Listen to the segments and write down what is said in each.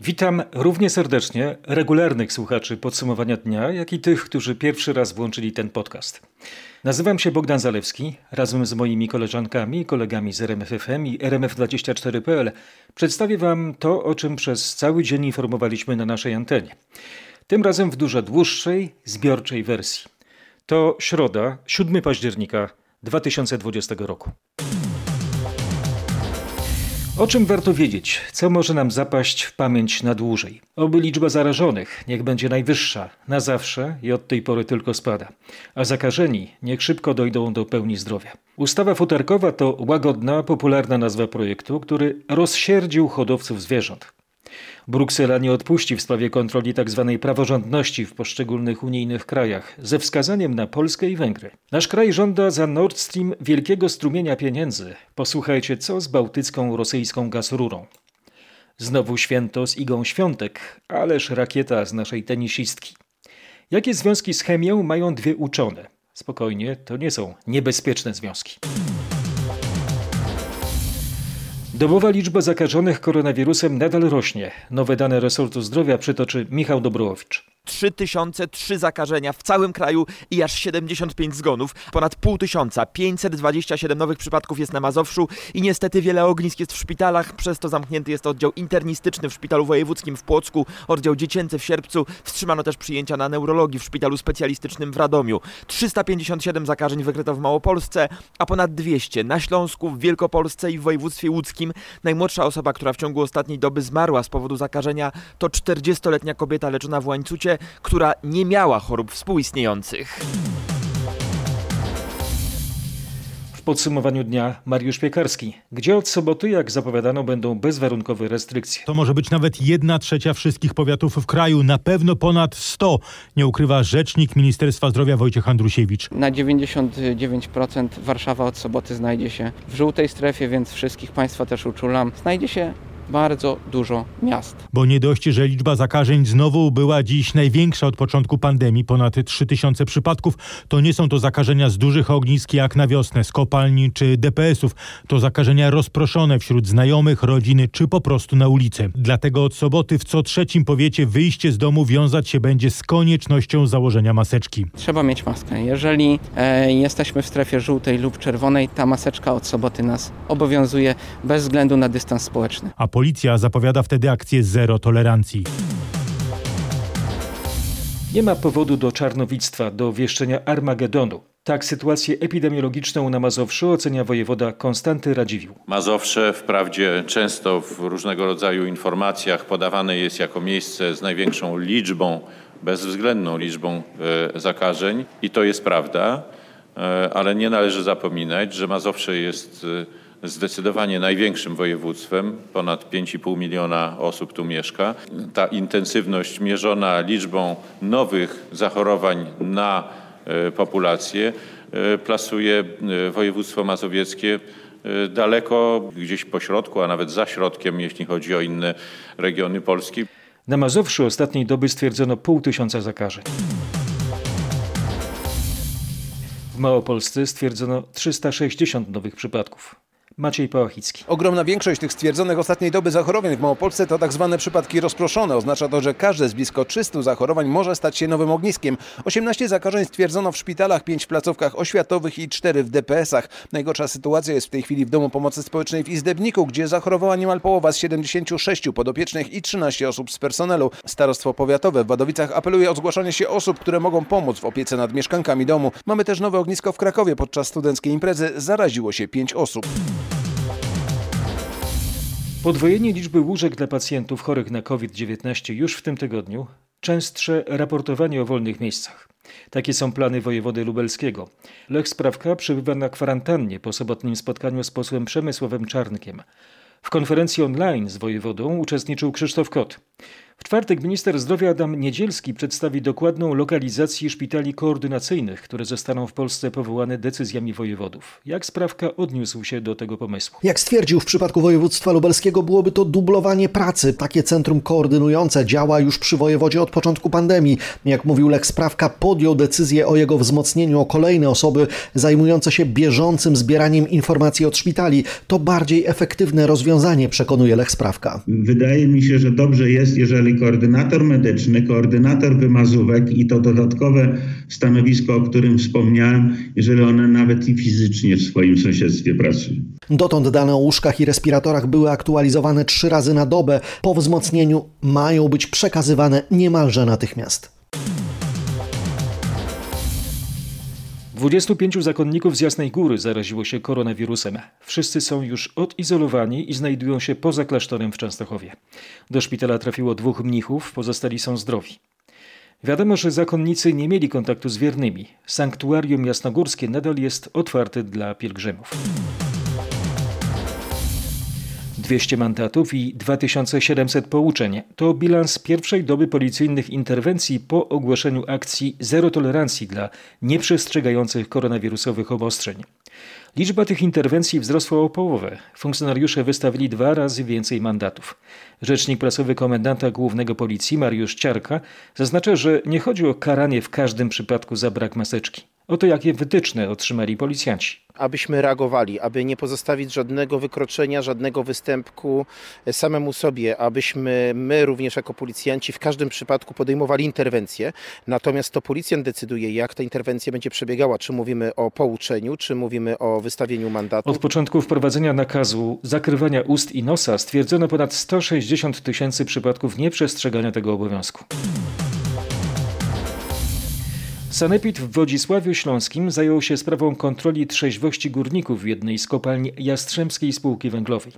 Witam równie serdecznie regularnych słuchaczy podsumowania dnia, jak i tych, którzy pierwszy raz włączyli ten podcast. Nazywam się Bogdan Zalewski. Razem z moimi koleżankami i kolegami z RMFFM i RMF24.pl przedstawię Wam to, o czym przez cały dzień informowaliśmy na naszej antenie. Tym razem w dużo dłuższej, zbiorczej wersji. To środa, 7 października 2020 roku. O czym warto wiedzieć? Co może nam zapaść w pamięć na dłużej? Oby liczba zarażonych niech będzie najwyższa, na zawsze i od tej pory tylko spada. A zakażeni niech szybko dojdą do pełni zdrowia. Ustawa futerkowa to łagodna, popularna nazwa projektu, który rozsierdził hodowców zwierząt. Bruksela nie odpuści w sprawie kontroli tzw. Tak praworządności w poszczególnych unijnych krajach, ze wskazaniem na Polskę i Węgry. Nasz kraj żąda za Nord Stream wielkiego strumienia pieniędzy. Posłuchajcie, co z bałtycką rosyjską gazrurą. Znowu święto z Igą Świątek, ależ rakieta z naszej tenisistki. Jakie związki z chemią mają dwie uczone? Spokojnie, to nie są niebezpieczne związki. Dobowa liczba zakażonych koronawirusem nadal rośnie. Nowe dane resortu zdrowia przytoczy Michał Dobrołowicz. 3003 zakażenia w całym kraju i aż 75 zgonów. Ponad pół tysiąca, 527 nowych przypadków jest na Mazowszu i niestety wiele ognisk jest w szpitalach, przez to zamknięty jest oddział internistyczny w Szpitalu Wojewódzkim w Płocku, oddział dziecięcy w Sierpcu. Wstrzymano też przyjęcia na neurologii w Szpitalu Specjalistycznym w Radomiu. 357 zakażeń wykryto w Małopolsce, a ponad 200 na Śląsku, w Wielkopolsce i w województwie łódzkim. Najmłodsza osoba, która w ciągu ostatniej doby zmarła z powodu zakażenia to 40-letnia kobieta leczona w łańcucie która nie miała chorób współistniejących. Podsumowaniu dnia Mariusz Piekarski, gdzie od soboty, jak zapowiadano, będą bezwarunkowe restrykcje. To może być nawet jedna trzecia wszystkich powiatów w kraju, na pewno ponad 100, nie ukrywa rzecznik Ministerstwa Zdrowia Wojciech Andrusiewicz. Na 99% Warszawa od soboty znajdzie się w żółtej strefie, więc wszystkich Państwa też uczulam. Znajdzie się bardzo dużo miast. Bo nie dość, że liczba zakażeń znowu była dziś największa od początku pandemii, ponad 3000 przypadków, to nie są to zakażenia z dużych ognisk jak na wiosnę, z kopalni czy DPS-ów. To zakażenia rozproszone wśród znajomych, rodziny czy po prostu na ulicy. Dlatego od soboty w co trzecim powiecie wyjście z domu wiązać się będzie z koniecznością założenia maseczki. Trzeba mieć maskę. Jeżeli e, jesteśmy w strefie żółtej lub czerwonej, ta maseczka od soboty nas obowiązuje bez względu na dystans społeczny. A Policja zapowiada wtedy akcję zero tolerancji. Nie ma powodu do czarnowictwa, do wieszczenia Armagedonu. Tak sytuację epidemiologiczną na Mazowszu ocenia wojewoda Konstanty Radziwił. Mazowsze wprawdzie często w różnego rodzaju informacjach podawane jest jako miejsce z największą liczbą, bezwzględną liczbą e, zakażeń i to jest prawda, e, ale nie należy zapominać, że Mazowsze jest e, zdecydowanie największym województwem, ponad 5,5 miliona osób tu mieszka. Ta intensywność mierzona liczbą nowych zachorowań na e, populację e, plasuje e, województwo mazowieckie daleko gdzieś po środku, a nawet za środkiem, jeśli chodzi o inne regiony Polski. Na Mazowszu ostatniej doby stwierdzono pół tysiąca zakażeń. W Małopolsce stwierdzono 360 nowych przypadków. Maciej Pałachicki. Ogromna większość tych stwierdzonych ostatniej doby zachorowań w Małopolsce to tak zwane przypadki rozproszone. Oznacza to, że każde z blisko 300 zachorowań może stać się nowym ogniskiem. 18 zakażeń stwierdzono w szpitalach, 5 w placówkach oświatowych i 4 w DPS-ach. Najgorsza sytuacja jest w tej chwili w Domu Pomocy Społecznej w Izdebniku, gdzie zachorowała niemal połowa z 76 podopiecznych i 13 osób z personelu. Starostwo Powiatowe w Wadowicach apeluje o zgłaszanie się osób, które mogą pomóc w opiece nad mieszkankami domu. Mamy też nowe ognisko w Krakowie. Podczas studenckiej imprezy zaraziło się 5 osób. Podwojenie liczby łóżek dla pacjentów chorych na COVID-19 już w tym tygodniu, częstsze raportowanie o wolnych miejscach. Takie są plany wojewody lubelskiego. Lech Sprawka przebywa na kwarantannie po sobotnim spotkaniu z posłem Przemysławem Czarnkiem. W konferencji online z wojewodą uczestniczył Krzysztof Kot. W czwartek minister zdrowia Adam Niedzielski przedstawi dokładną lokalizację szpitali koordynacyjnych, które zostaną w Polsce powołane decyzjami wojewodów. Jak sprawka odniósł się do tego pomysłu? Jak stwierdził w przypadku województwa lubelskiego, byłoby to dublowanie pracy. Takie centrum koordynujące działa już przy wojewodzie od początku pandemii. Jak mówił Lek Sprawka, podjął decyzję o jego wzmocnieniu o kolejne osoby zajmujące się bieżącym zbieraniem informacji od szpitali. To bardziej efektywne rozwiązanie, przekonuje Lech Sprawka. Wydaje mi się, że dobrze jest, jeżeli koordynator medyczny, koordynator wymazówek i to dodatkowe stanowisko, o którym wspomniałem, jeżeli one nawet i fizycznie w swoim sąsiedztwie pracują. Dotąd dane o łóżkach i respiratorach były aktualizowane trzy razy na dobę. Po wzmocnieniu mają być przekazywane niemalże natychmiast. 25 zakonników z Jasnej Góry zaraziło się koronawirusem. Wszyscy są już odizolowani i znajdują się poza klasztorem w Częstochowie. Do szpitala trafiło dwóch mnichów, pozostali są zdrowi. Wiadomo, że zakonnicy nie mieli kontaktu z wiernymi. Sanktuarium jasnogórskie nadal jest otwarte dla pielgrzymów. 200 mandatów i 2700 pouczeń to bilans pierwszej doby policyjnych interwencji po ogłoszeniu akcji Zero Tolerancji dla nieprzestrzegających koronawirusowych obostrzeń. Liczba tych interwencji wzrosła o połowę. Funkcjonariusze wystawili dwa razy więcej mandatów. Rzecznik prasowy komendanta głównego policji Mariusz Ciarka zaznacza, że nie chodzi o karanie w każdym przypadku za brak maseczki. Oto jakie wytyczne otrzymali policjanci abyśmy reagowali, aby nie pozostawić żadnego wykroczenia, żadnego występku samemu sobie, abyśmy my również jako policjanci w każdym przypadku podejmowali interwencję. Natomiast to policjant decyduje, jak ta interwencja będzie przebiegała. Czy mówimy o pouczeniu, czy mówimy o wystawieniu mandatu. Od początku wprowadzenia nakazu zakrywania ust i nosa stwierdzono ponad 160 tysięcy przypadków nieprzestrzegania tego obowiązku. Sanepid w Wodzisławiu Śląskim zajął się sprawą kontroli trzeźwości górników w jednej z kopalni Jastrzębskiej Spółki Węglowej.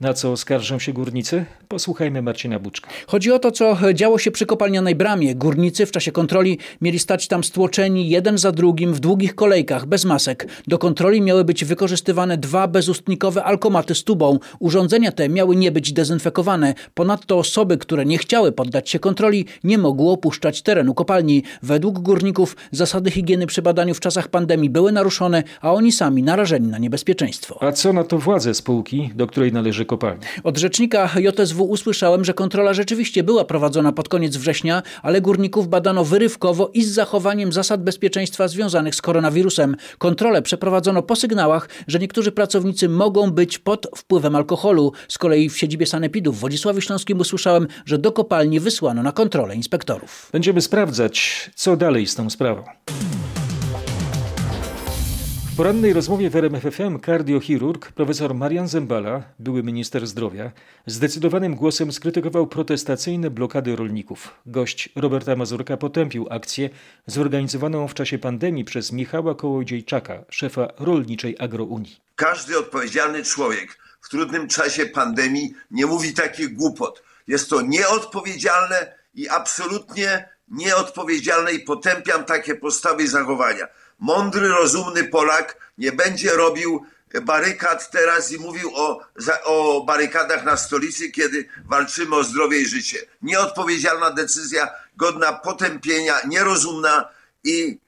Na co skarżą się górnicy? Posłuchajmy Marcina Buczka. Chodzi o to, co działo się przy kopalnianej bramie. Górnicy w czasie kontroli mieli stać tam stłoczeni jeden za drugim w długich kolejkach, bez masek. Do kontroli miały być wykorzystywane dwa bezustnikowe alkomaty z tubą. Urządzenia te miały nie być dezynfekowane. Ponadto osoby, które nie chciały poddać się kontroli, nie mogły opuszczać terenu kopalni. Według górników zasady higieny przy badaniu w czasach pandemii były naruszone, a oni sami narażeni na niebezpieczeństwo. A co na to władze spółki, do której należy kopalni? Od rzecznika JSW usłyszałem, że kontrola rzeczywiście była prowadzona pod koniec września, ale górników badano wyrywkowo i z zachowaniem zasad bezpieczeństwa związanych z koronawirusem. Kontrolę przeprowadzono po sygnałach, że niektórzy pracownicy mogą być pod wpływem alkoholu. Z kolei w siedzibie Sanepidu w Wodzisławiu Śląskim usłyszałem, że do kopalni wysłano na kontrolę inspektorów. Będziemy sprawdzać, co dalej z tą sprawą. W porannej rozmowie w RMFFM kardiochirurg profesor Marian Zembala, były minister zdrowia, zdecydowanym głosem skrytykował protestacyjne blokady rolników. Gość Roberta Mazurka potępił akcję zorganizowaną w czasie pandemii przez Michała Kołodziejczaka, szefa rolniczej Agrounii. Każdy odpowiedzialny człowiek w trudnym czasie pandemii nie mówi takich głupot. Jest to nieodpowiedzialne i absolutnie nieodpowiedzialne i potępiam takie postawy i zachowania. Mądry, rozumny Polak nie będzie robił barykad teraz i mówił o, o barykadach na stolicy, kiedy walczymy o zdrowie i życie. Nieodpowiedzialna decyzja, godna potępienia, nierozumna i,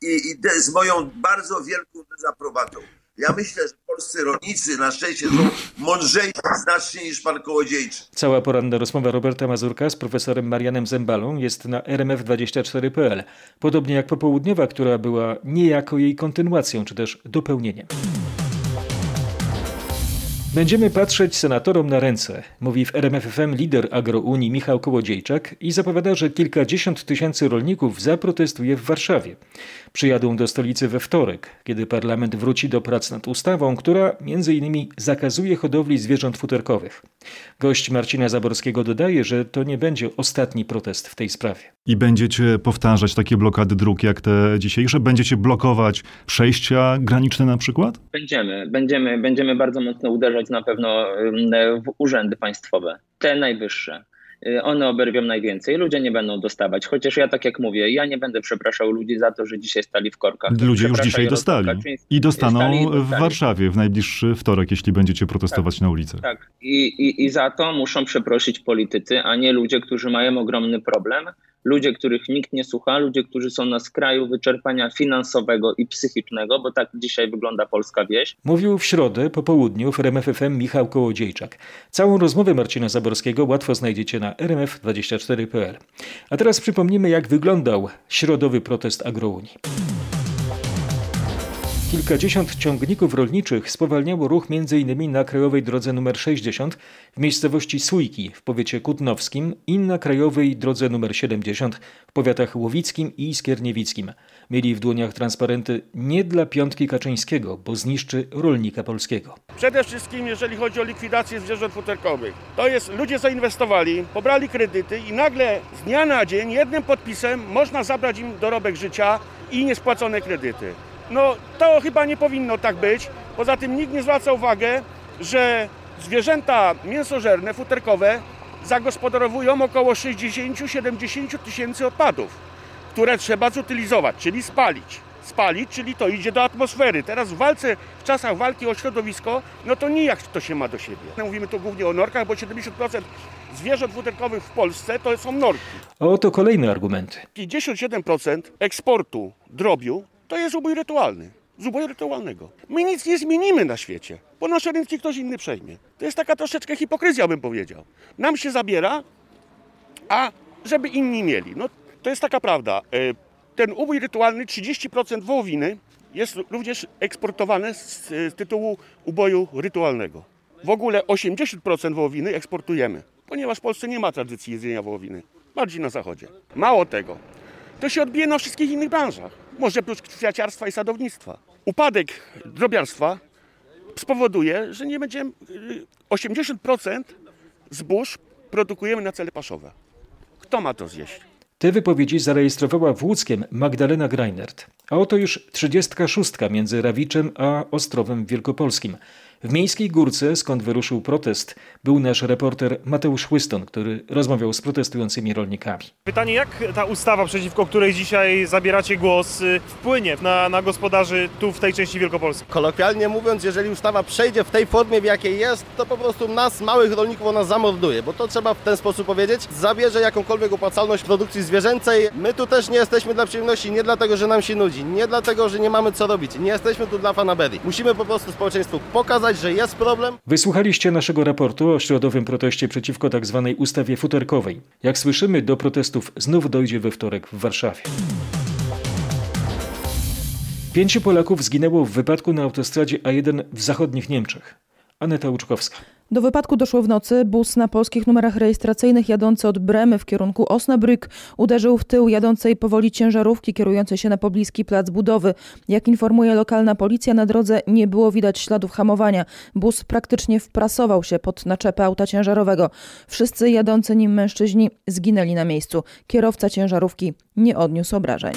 i, i z moją bardzo wielką dezaprobatą. Ja myślę, że polscy rolnicy na szczęście są mądrzejsi znacznie niż pan Kołodziejczy. Cała poranna rozmowa Roberta Mazurka z profesorem Marianem Zembalą jest na rmf24.pl. Podobnie jak popołudniowa, która była niejako jej kontynuacją czy też dopełnieniem. Będziemy patrzeć senatorom na ręce, mówi w RMFFM lider Agrounii Michał Kołodziejczak i zapowiada, że kilkadziesiąt tysięcy rolników zaprotestuje w Warszawie. Przyjadą do stolicy we wtorek, kiedy parlament wróci do prac nad ustawą, która między innymi zakazuje hodowli zwierząt futerkowych. Gość Marcina Zaborskiego dodaje, że to nie będzie ostatni protest w tej sprawie. I będziecie powtarzać takie blokady dróg jak te dzisiejsze? Będziecie blokować przejścia graniczne na przykład? Będziemy, będziemy, będziemy bardzo mocno uderzać na pewno w urzędy państwowe, te najwyższe. y, one oberwią najwięcej, ludzie nie będą dostawać. Chociaż ja tak jak mówię, ja nie będę przepraszał ludzi za to, że dzisiaj stali w korkach. Ludzie już dzisiaj Jarosław dostali. Kaczyński. I dostaną i w. Warszawie w najbliższy wtorek, jeśli będziecie protestować na ulicach. Tak. I, i, I za to muszą przeprosić politycy, a nie ludzie, którzy mają ogromny problem. Ludzie, których nikt nie słucha, ludzie, którzy są na skraju wyczerpania finansowego i psychicznego, bo tak dzisiaj wygląda polska wieś. Mówił w środę po południu w RMFFM Michał Kołodziejczak. Całą rozmowę Marcina Zaborskiego łatwo znajdziecie na rmf24.pl. A teraz przypomnimy, jak wyglądał środowy protest Agrounii. Kilkadziesiąt ciągników rolniczych spowalniało ruch m.in. na krajowej drodze nr 60 w miejscowości Sójki w powiecie kutnowskim i na krajowej drodze nr 70 w powiatach łowickim i skierniewickim. Mieli w dłoniach transparenty nie dla piątki Kaczyńskiego, bo zniszczy rolnika polskiego. Przede wszystkim jeżeli chodzi o likwidację zwierząt futerkowych. To jest, ludzie zainwestowali, pobrali kredyty i nagle z dnia na dzień jednym podpisem można zabrać im dorobek życia i niespłacone kredyty. No to chyba nie powinno tak być. Poza tym nikt nie zwraca uwagi, że zwierzęta mięsożerne, futerkowe zagospodarowują około 60-70 tysięcy odpadów, które trzeba zutylizować, czyli spalić. Spalić, czyli to idzie do atmosfery. Teraz w walce, w czasach walki o środowisko, no to nijak to się ma do siebie. Mówimy tu głównie o norkach, bo 70% zwierząt futerkowych w Polsce to są norki. A oto kolejne argumenty. 57% eksportu drobiu to jest ubój rytualny. Z uboju rytualnego. My nic nie zmienimy na świecie, bo nasze rynki ktoś inny przejmie. To jest taka troszeczkę hipokryzja, bym powiedział. Nam się zabiera, a żeby inni mieli. No to jest taka prawda. E, Ten ubój rytualny, 30% wołowiny jest również eksportowane z, tytułu uboju rytualnego. W ogóle 80% wołowiny eksportujemy, ponieważ w Polsce nie ma tradycji jedzenia wołowiny. Bardziej na zachodzie. Mało tego, to się odbije na wszystkich innych branżach. Może oprócz kwiaciarstwa i sadownictwa. Upadek drobiarstwa spowoduje, że nie będziemy. y, 80% zbóż produkujemy na cele paszowe. Kto ma to zjeść? Te wypowiedzi zarejestrowała w Łódzkiem Magdalena Greinert. A oto już 36 między Rawiczem a Ostrowem Wielkopolskim. W Miejskiej Górce, skąd wyruszył protest, był nasz reporter Mateusz Chłyston, który rozmawiał z protestującymi rolnikami. Pytanie, jak ta ustawa, przeciwko której dzisiaj zabieracie głos, wpłynie na, na gospodarzy tu w tej części Wielkopolski? Kolokwialnie mówiąc, jeżeli ustawa przejdzie w tej formie, w jakiej jest, to po prostu nas, małych rolników, ona zamorduje, bo to trzeba w ten sposób powiedzieć. Zabierze jakąkolwiek opłacalność produkcji zwierzęcej. My tu też nie jesteśmy dla przyjemności, nie dlatego, że nam się nudzi, nie dlatego, że nie mamy co robić. Nie jesteśmy tu dla fanaberii. Musimy po prostu społeczeństwu pokazać, że jest problem, Wysłuchaliście naszego raportu o środowym proteście przeciwko tzw. ustawie futerkowej. Jak słyszymy, do protestów znów dojdzie we wtorek w Warszawie. Pięciu Polaków zginęło w wypadku na autostradzie A1 w zachodnich Niemczech. Aneta Łuczkowska. Do wypadku doszło w nocy. Bus na polskich numerach rejestracyjnych jadący od Bremy w kierunku Osnabrück uderzył w tył jadącej powoli ciężarówki kierującej się na pobliski plac budowy. Jak informuje lokalna policja, na drodze nie było widać śladów hamowania. Bus praktycznie wprasował się pod naczepę auta ciężarowego. Wszyscy jadący nim mężczyźni zginęli na miejscu. Kierowca ciężarówki nie odniósł obrażeń.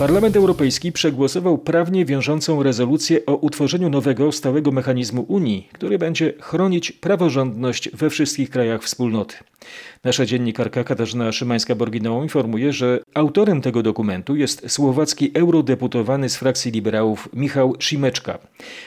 Parlament Europejski przegłosował prawnie wiążącą rezolucję o utworzeniu nowego stałego mechanizmu Unii, który będzie chronić praworządność we wszystkich krajach wspólnoty. Nasza dziennikarka Katarzyna Szymańska-Borginową informuje, że autorem tego dokumentu jest słowacki eurodeputowany z frakcji liberałów Michał Szimeczka.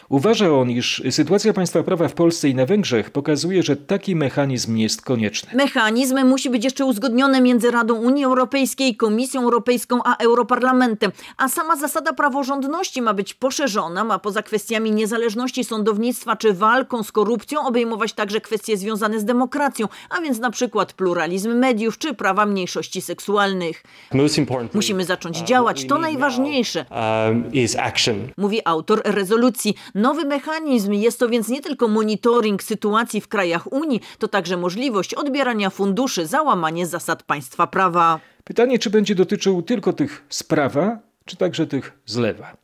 Uważa on, iż sytuacja państwa prawa w Polsce i na Węgrzech pokazuje, że taki mechanizm jest konieczny. Mechanizm musi być jeszcze uzgodniony między Radą Unii Europejskiej, Komisją Europejską a Europarlamentem, a sama zasada praworządności ma być poszerzona, ma poza kwestiami niezależności sądownictwa czy walką z korupcją obejmować także kwestie związane z demokracją, a więc na przykład pluralizm mediów czy prawa mniejszości seksualnych. Musimy zacząć działać, to najważniejsze. Mówi autor rezolucji. Nowy mechanizm jest to więc nie tylko monitoring sytuacji w krajach Unii, to także możliwość odbierania funduszy za łamanie zasad państwa prawa. Pytanie, czy będzie dotyczył tylko tych z prawa, czy także tych z lewa.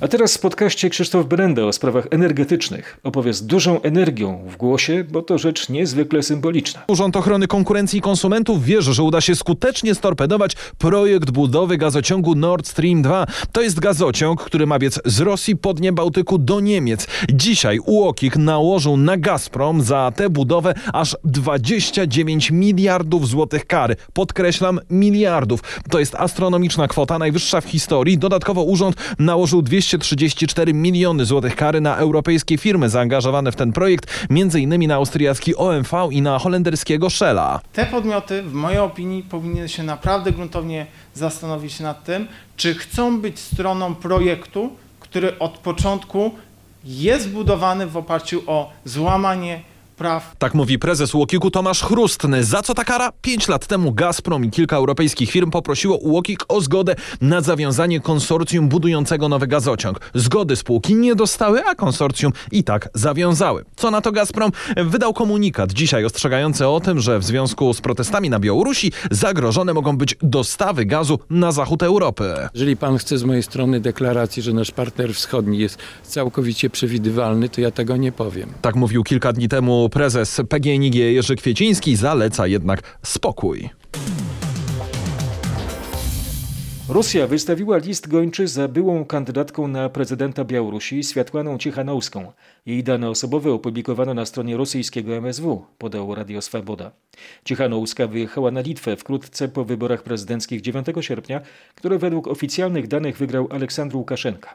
A teraz w podcaście Krzysztof Brenda o sprawach energetycznych. Opowie z dużą energią w głosie, bo to rzecz niezwykle symboliczna. Urząd Ochrony Konkurencji i Konsumentów wierzy, że uda się skutecznie storpedować projekt budowy gazociągu Nord Stream 2. To jest gazociąg, który ma biec z Rosji po dnie Bałtyku do Niemiec. Dzisiaj UOKiK nałożył na Gazprom za tę budowę aż 29 miliardów złotych kary. Podkreślam, miliardów. To jest astronomiczna kwota, najwyższa w historii. Dodatkowo urząd nałożył 234 miliony złotych kary na europejskie firmy zaangażowane w ten projekt, m.in. na austriacki OMV i na holenderskiego Shella. Te podmioty, w mojej opinii, powinny się naprawdę gruntownie zastanowić nad tym, czy chcą być stroną projektu, który od początku jest budowany w oparciu o złamanie praw. Tak mówi prezes UOKiK-u Tomasz Chrustny. Za co ta kara? Pięć lat temu Gazprom i kilka europejskich firm poprosiło UOKiK o zgodę na zawiązanie konsorcjum budującego nowy gazociąg. Zgody spółki nie dostały, a konsorcjum i tak zawiązały. Co na to Gazprom? Wydał komunikat dzisiaj ostrzegający o tym, że w związku z protestami na Białorusi zagrożone mogą być dostawy gazu na zachód Europy. Jeżeli pan chce z mojej strony deklaracji, że nasz partner wschodni jest całkowicie przewidywalny, to ja tego nie powiem. Tak mówił kilka dni temu prezes PGNiG Jerzy Kwieciński, zaleca jednak spokój. Rosja wystawiła list gończy za byłą kandydatką na prezydenta Białorusi Światłaną Cichanowską. Jej dane osobowe opublikowano na stronie rosyjskiego MSW, podał Radio Swaboda. Cichanowska wyjechała na Litwę wkrótce po wyborach prezydenckich 9 sierpnia, które według oficjalnych danych wygrał Aleksandr Łukaszenka.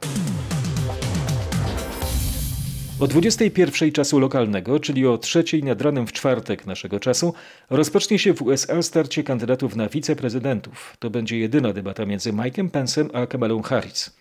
O 21 czasu lokalnego, czyli o trzeciej nad ranem w czwartek naszego czasu, rozpocznie się w USA starcie kandydatów na wiceprezydentów. To będzie jedyna debata między Mike'em Pence'em a Kamalą Harris.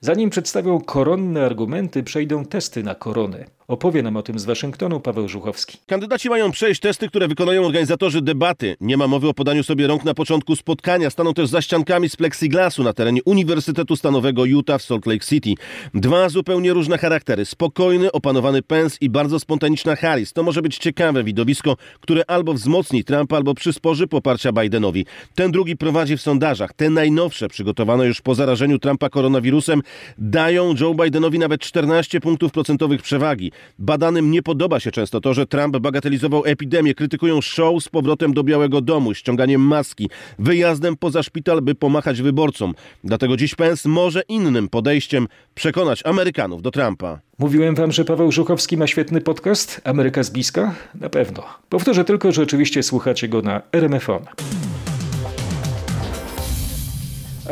Zanim przedstawią koronne argumenty, przejdą testy na koronę. Opowie nam o tym z Waszyngtonu Paweł Żuchowski. Kandydaci mają przejść testy, które wykonają organizatorzy debaty. Nie ma mowy o podaniu sobie rąk na początku spotkania. Staną też za ściankami z plexiglasu na terenie Uniwersytetu Stanowego Utah w Salt Lake City. Dwa zupełnie różne charaktery. Spokojny, opanowany Pence i bardzo spontaniczna Harris. To może być ciekawe widowisko, które albo wzmocni Trumpa, albo przysporzy poparcia Bidenowi. Ten drugi prowadzi w sondażach. Te najnowsze, przygotowane już po zarażeniu Trumpa koronawirusem, dają Joe Bidenowi nawet 14 punktów procentowych przewagi. Badanym nie podoba się często to, że Trump bagatelizował epidemię, krytykują show z powrotem do Białego Domu, ściąganiem maski, wyjazdem poza szpital, by pomachać wyborcom. Dlatego dziś Pence może innym podejściem przekonać Amerykanów do Trumpa. Mówiłem wam, że Paweł Żuchowski ma świetny podcast Ameryka z bliska? Na pewno. Powtórzę tylko, że oczywiście słuchacie go na RMFON.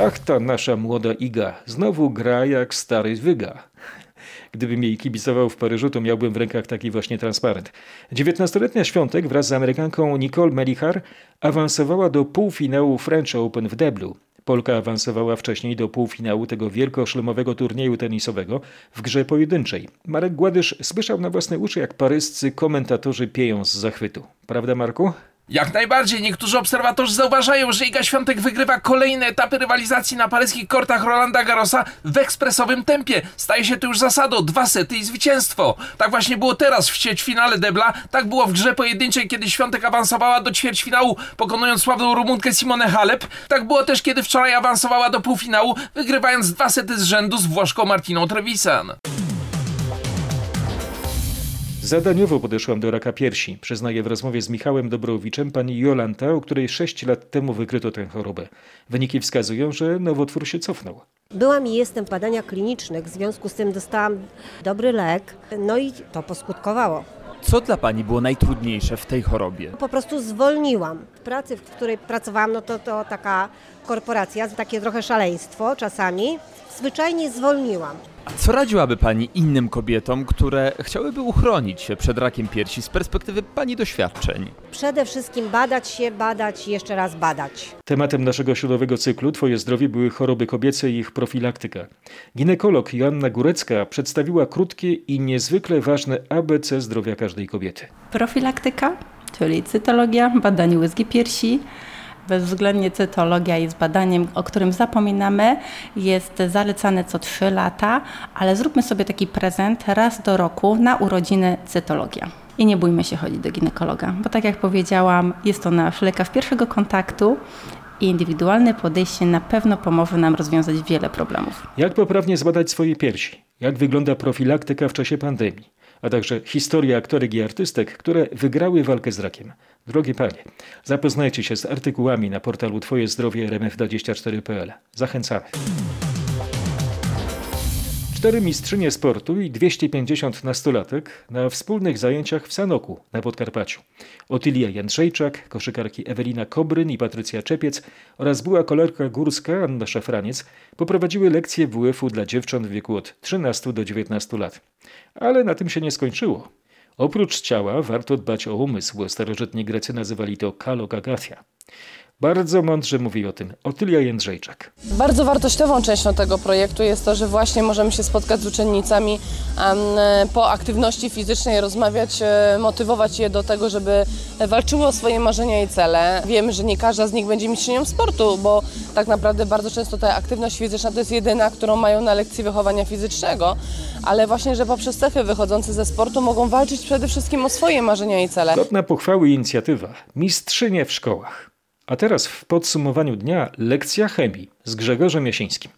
Ach, ta nasza młoda Iga znowu gra jak stary wyga. Gdybym jej kibicował w Paryżu, to miałbym w rękach taki właśnie transparent. 19-letnia Świątek wraz z Amerykanką Nicole Melichar awansowała do półfinału French Open w Deblu. Polka awansowała wcześniej do półfinału tego wielkoszlemowego turnieju tenisowego w grze pojedynczej. Marek Gładysz słyszał na własne uszy, jak paryscy komentatorzy pieją z zachwytu. Prawda, Marku? Jak najbardziej. Niektórzy obserwatorzy zauważają, że Iga Świątek wygrywa kolejne etapy rywalizacji na paryskich kortach Rolanda Garrosa w ekspresowym tempie. Staje się to już zasadą. Dwa sety i zwycięstwo. Tak właśnie było teraz w ćwierćfinale debla. Tak było w grze pojedynczej, kiedy Świątek awansowała do ćwierćfinału, pokonując sławną Rumunkę Simone Halep. Tak było też, kiedy wczoraj awansowała do półfinału, wygrywając dwa sety z rzędu z Włoszką Martiną Trevisan. Zadaniowo podeszłam do raka piersi, przyznaje w rozmowie z Michałem Dobrowiczem pani Jolanta, u której 6 lat temu wykryto tę chorobę. Wyniki wskazują, że nowotwór się cofnął. Byłam i jestem w badaniach klinicznych, w związku z tym dostałam dobry lek, no i to poskutkowało. Co dla Pani było najtrudniejsze w tej chorobie? Po prostu zwolniłam. W pracy, w której pracowałam, no to, to taka korporacja, takie trochę szaleństwo czasami. Zwyczajnie zwolniłam. A co radziłaby Pani innym kobietom, które chciałyby uchronić się przed rakiem piersi z perspektywy Pani doświadczeń? Przede wszystkim badać się, badać i jeszcze raz badać. Tematem naszego środowego cyklu Twoje zdrowie były choroby kobiece i ich profilaktyka. Ginekolog Joanna Górecka przedstawiła krótkie i niezwykle ważne ABC zdrowia każdej kobiety. Profilaktyka, czyli cytologia, badanie łyzgi piersi, Bezwzględnie cytologia jest badaniem, o którym zapominamy, jest zalecane co 3 lata, ale zróbmy sobie taki prezent raz do roku na urodziny cytologia. I nie bójmy się chodzić do ginekologa, bo tak jak powiedziałam, jest to nasz lekarz pierwszego kontaktu i indywidualne podejście na pewno pomoże nam rozwiązać wiele problemów. Jak poprawnie zbadać swoje piersi? Jak wygląda profilaktyka w czasie pandemii? A także historia aktorek i artystek, które wygrały walkę z rakiem. Drogie panie, zapoznajcie się z artykułami na portalu Twoje zdrowie rmf24.pl. Zachęcamy. Cztery mistrzynie sportu i 250 nastolatek na wspólnych zajęciach w Sanoku na Podkarpaciu. Otylia Jędrzejczak, koszykarki Ewelina Kobryn i Patrycja Czepiec oraz była kolerka górska Anna Szafraniec poprowadziły lekcje WF-u dla dziewcząt w wieku od 13 do 19 lat. Ale na tym się nie skończyło. Oprócz ciała warto dbać o umysł. Starożytni Grecy nazywali to kalogagathia. Bardzo mądrze mówi o tym Otylia Jędrzejczak. Bardzo wartościową częścią tego projektu jest to, że właśnie możemy się spotkać z uczennicami po aktywności fizycznej, rozmawiać, e, motywować je do tego, żeby walczyły o swoje marzenia i cele. Wiemy, że nie każda z nich będzie mistrzynią sportu, bo tak naprawdę bardzo często ta aktywność fizyczna to jest jedyna, którą mają na lekcji wychowania fizycznego, ale właśnie, że poprzez cechy wychodzące ze sportu mogą walczyć przede wszystkim o swoje marzenia i cele. Godna pochwały inicjatywa Mistrzynie w szkołach. A teraz w podsumowaniu dnia lekcja chemii z Grzegorzem Jasińskim.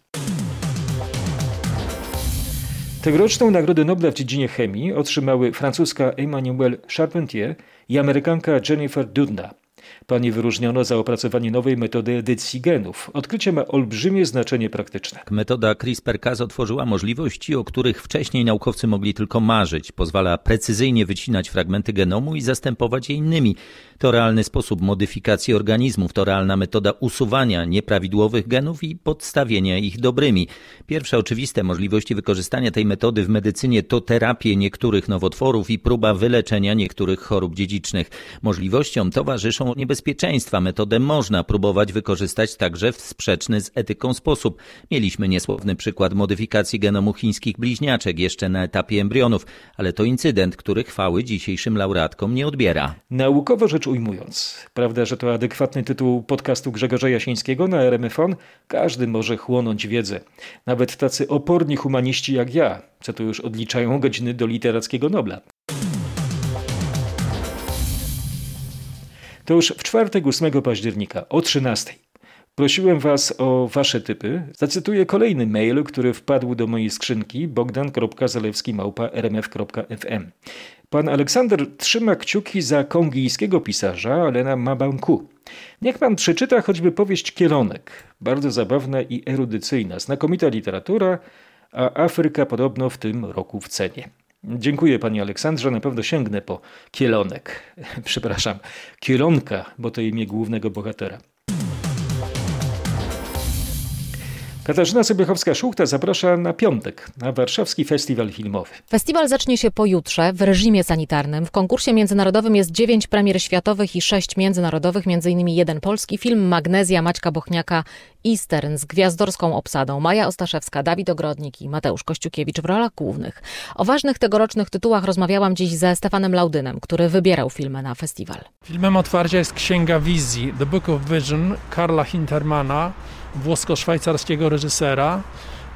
Tegoroczną Nagrodę Nobla w dziedzinie chemii otrzymały francuska Emmanuelle Charpentier i amerykanka Jennifer Doudna. Pani wyróżniono za opracowanie nowej metody edycji genów. Odkrycie ma olbrzymie znaczenie praktyczne. Metoda CRISPR-Cas otworzyła możliwości, o których wcześniej naukowcy mogli tylko marzyć. Pozwala precyzyjnie wycinać fragmenty genomu i zastępować je innymi. To realny sposób modyfikacji organizmów, to realna metoda usuwania nieprawidłowych genów i podstawienia ich dobrymi. Pierwsze oczywiste możliwości wykorzystania tej metody w medycynie to terapie niektórych nowotworów i próba wyleczenia niektórych chorób dziedzicznych. Możliwościom towarzyszą niebezpieczeństwa. Metodę można próbować wykorzystać także w sprzeczny z etyką sposób. Mieliśmy niesłowny przykład modyfikacji genomu chińskich bliźniaczek jeszcze na etapie embrionów, ale to incydent, który chwały dzisiejszym laureatkom nie odbiera. Naukowo rzecz ujmując, prawda, że to adekwatny tytuł podcastu Grzegorza Jasińskiego na RMFON? Każdy może chłonąć wiedzę. Nawet tacy oporni humaniści jak ja, co tu już odliczają godziny do literackiego Nobla. To już w czwartek 8 października o 13. Prosiłem Was o Wasze typy. Zacytuję kolejny mail, który wpadł do mojej skrzynki bogdan.zalewski.rmf.fm. Pan Aleksander trzyma kciuki za kongijskiego pisarza Alena Mabanku. Niech pan przeczyta choćby powieść Kielonek. Bardzo zabawna i erudycyjna, znakomita literatura, a Afryka podobno w tym roku w cenie. Dziękuję panie Aleksandrze, na pewno sięgnę po Kielonek. Przepraszam, Kielonka, bo to imię głównego bohatera. Katarzyna Sobiechowska-Szuchta zaprasza na piątek na Warszawski Festiwal Filmowy. Festiwal zacznie się pojutrze w reżimie sanitarnym. W konkursie międzynarodowym jest dziewięć premier światowych i sześć międzynarodowych, m.in. jeden polski film Magnezja Maćka Bochniaka Eastern z gwiazdorską obsadą Maja Ostaszewska, Dawid Ogrodnik i Mateusz Kościukiewicz w rolach głównych. O ważnych tegorocznych tytułach rozmawiałam dziś ze Stefanem Laudynem, który wybierał filmy na festiwal. Filmem otwarcia jest Księga Wizji, The Book of Vision Karla Hintermana, włosko-szwajcarskiego reżysera.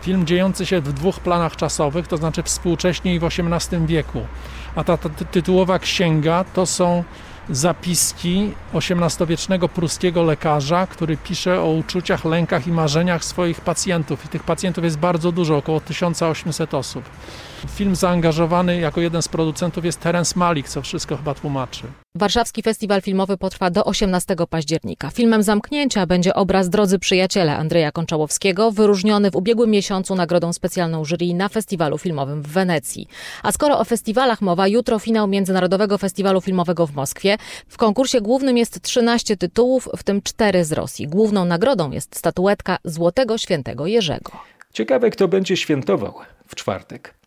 Film dziejący się w dwóch planach czasowych, to znaczy współcześnie i w XVIII wieku. A ta, ta tytułowa księga to są zapiski XVIII-wiecznego pruskiego lekarza, który pisze o uczuciach, lękach i marzeniach swoich pacjentów. I tych pacjentów jest bardzo dużo, około 1800 osób. Film zaangażowany jako jeden z producentów jest Terence Malik, co wszystko chyba tłumaczy. Warszawski Festiwal Filmowy potrwa do 18 października. Filmem zamknięcia będzie obraz Drodzy Przyjaciele Andrzeja Konczałowskiego, wyróżniony w ubiegłym miesiącu nagrodą specjalną jury na Festiwalu Filmowym w Wenecji. A skoro o festiwalach mowa, jutro finał Międzynarodowego Festiwalu Filmowego w Moskwie. W konkursie głównym jest 13 tytułów, w tym 4 z Rosji. Główną nagrodą jest statuetka Złotego Świętego Jerzego. Ciekawe, kto będzie świętował w czwartek.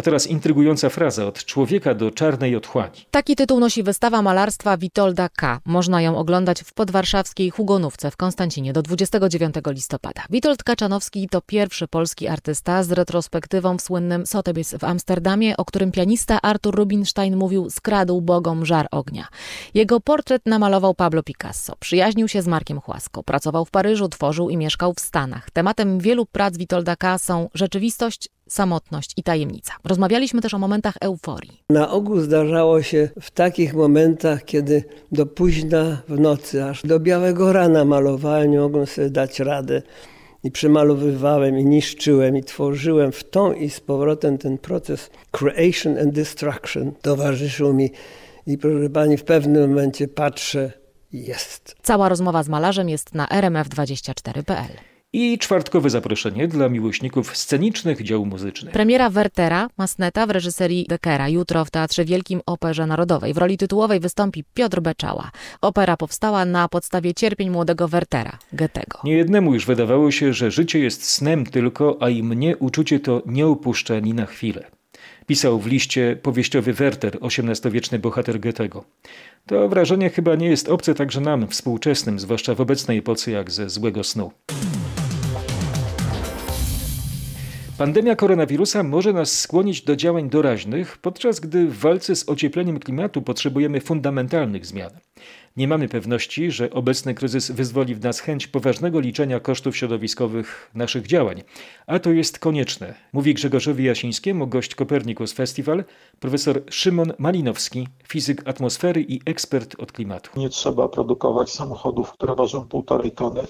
A teraz intrygująca fraza od człowieka do czarnej otchłani. Taki tytuł nosi wystawa malarstwa Witolda K. Można ją oglądać w podwarszawskiej Hugonówce w Konstancinie do 29 listopada. Witold Kaczanowski to pierwszy polski artysta z retrospektywą w słynnym Sotheby's w Amsterdamie, o którym pianista Artur Rubinstein mówił skradł bogom żar ognia. Jego portret namalował Pablo Picasso. Przyjaźnił się z Markiem Chłasko. Pracował w Paryżu, tworzył i mieszkał w Stanach. Tematem wielu prac Witolda K. są rzeczywistość, samotność i tajemnica. Rozmawialiśmy też o momentach euforii. Na ogół zdarzało się w takich momentach, kiedy do późna w nocy, aż do białego rana malowałem, nie mogłem sobie dać radę. I przemalowywałem, i niszczyłem, i tworzyłem w tą i z powrotem ten proces creation and destruction towarzyszył mi. I proszę pani, w pewnym momencie patrzę, jest. Cała rozmowa z malarzem jest na rmf24.pl. I czwartkowe zaproszenie dla miłośników scenicznych dzieł muzycznych. Premiera Wertera Masneta w reżyserii Dekera jutro w Teatrze Wielkim Operze Narodowej. W roli tytułowej wystąpi Piotr Beczała. Opera powstała na podstawie cierpień młodego Wertera, Goethego. Niejednemu już wydawało się, że życie jest snem tylko, a i mnie uczucie to nie opuszcza ni na chwilę. Pisał w liście powieściowy Werter, XVIII-wieczny bohater Goethego. To wrażenie chyba nie jest obce także nam, współczesnym, zwłaszcza w obecnej epoce jak ze złego snu. Pandemia koronawirusa może nas skłonić do działań doraźnych, podczas gdy w walce z ociepleniem klimatu potrzebujemy fundamentalnych zmian. Nie mamy pewności, że obecny kryzys wyzwoli w nas chęć poważnego liczenia kosztów środowiskowych naszych działań, a to jest konieczne, mówi Grzegorzowi Jasińskiemu gość Kopernikus Festival, profesor Szymon Malinowski, fizyk atmosfery i ekspert od klimatu. Nie trzeba produkować samochodów, które ważą półtorej tony.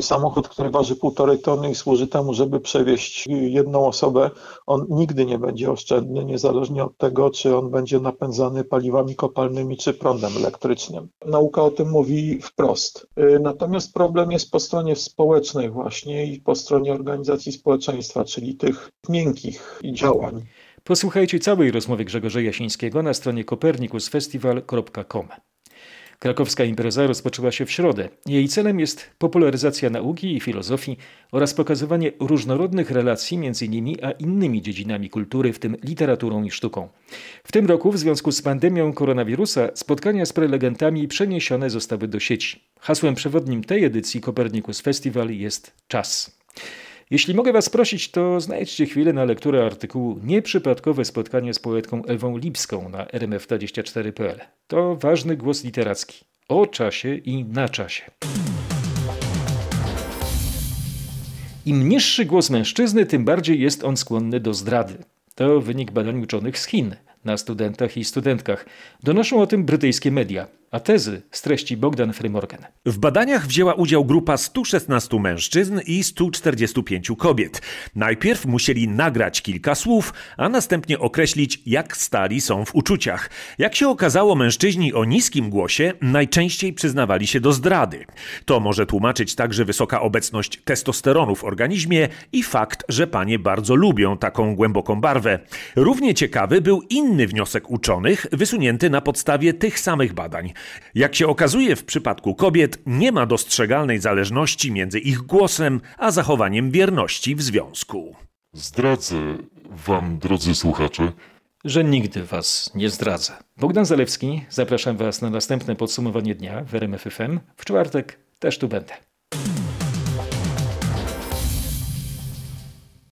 Samochód, który waży półtorej tony i służy temu, żeby przewieźć jedną osobę, on nigdy nie będzie oszczędny, niezależnie od tego, czy on będzie napędzany paliwami kopalnymi czy prądem elektrycznym. Nauka o tym mówi wprost. Natomiast problem jest po stronie społecznej właśnie i po stronie organizacji społeczeństwa, czyli tych miękkich działań. Posłuchajcie całej rozmowy Grzegorza Jasińskiego na stronie kopernikusfestival.com. Krakowska impreza rozpoczęła się w środę. Jej celem jest popularyzacja nauki i filozofii oraz pokazywanie różnorodnych relacji między nimi a innymi dziedzinami kultury, w tym literaturą i sztuką. W tym roku w związku z pandemią koronawirusa spotkania z prelegentami przeniesione zostały do sieci. Hasłem przewodnim tej edycji Kopernikus Festival jest czas. Jeśli mogę Was prosić, to znajdźcie chwilę na lekturę artykułu Nieprzypadkowe spotkanie z poetką Ewą Lipską na rmf24.pl. To ważny głos literacki o czasie i na czasie. Im niższy głos mężczyzny, tym bardziej jest on skłonny do zdrady. To wynik badań uczonych z Chin na studentach i studentkach. Donoszą o tym brytyjskie media. A tezy streści Bogdan Frymorgan. W badaniach wzięła udział grupa 116 mężczyzn i 145 kobiet. Najpierw musieli nagrać kilka słów, a następnie określić, jak stali są w uczuciach. Jak się okazało, mężczyźni o niskim głosie najczęściej przyznawali się do zdrady. To może tłumaczyć także wysoka obecność testosteronu w organizmie i fakt, że panie bardzo lubią taką głęboką barwę. Równie ciekawy był inny wniosek uczonych, wysunięty na podstawie tych samych badań. Jak się okazuje, w przypadku kobiet nie ma dostrzegalnej zależności między ich głosem a zachowaniem wierności w związku. Zdradzę wam, drodzy słuchacze, że nigdy was nie zdradzę. Bogdan Zalewski, zapraszam was na następne podsumowanie dnia w RMF FM. W czwartek też tu będę.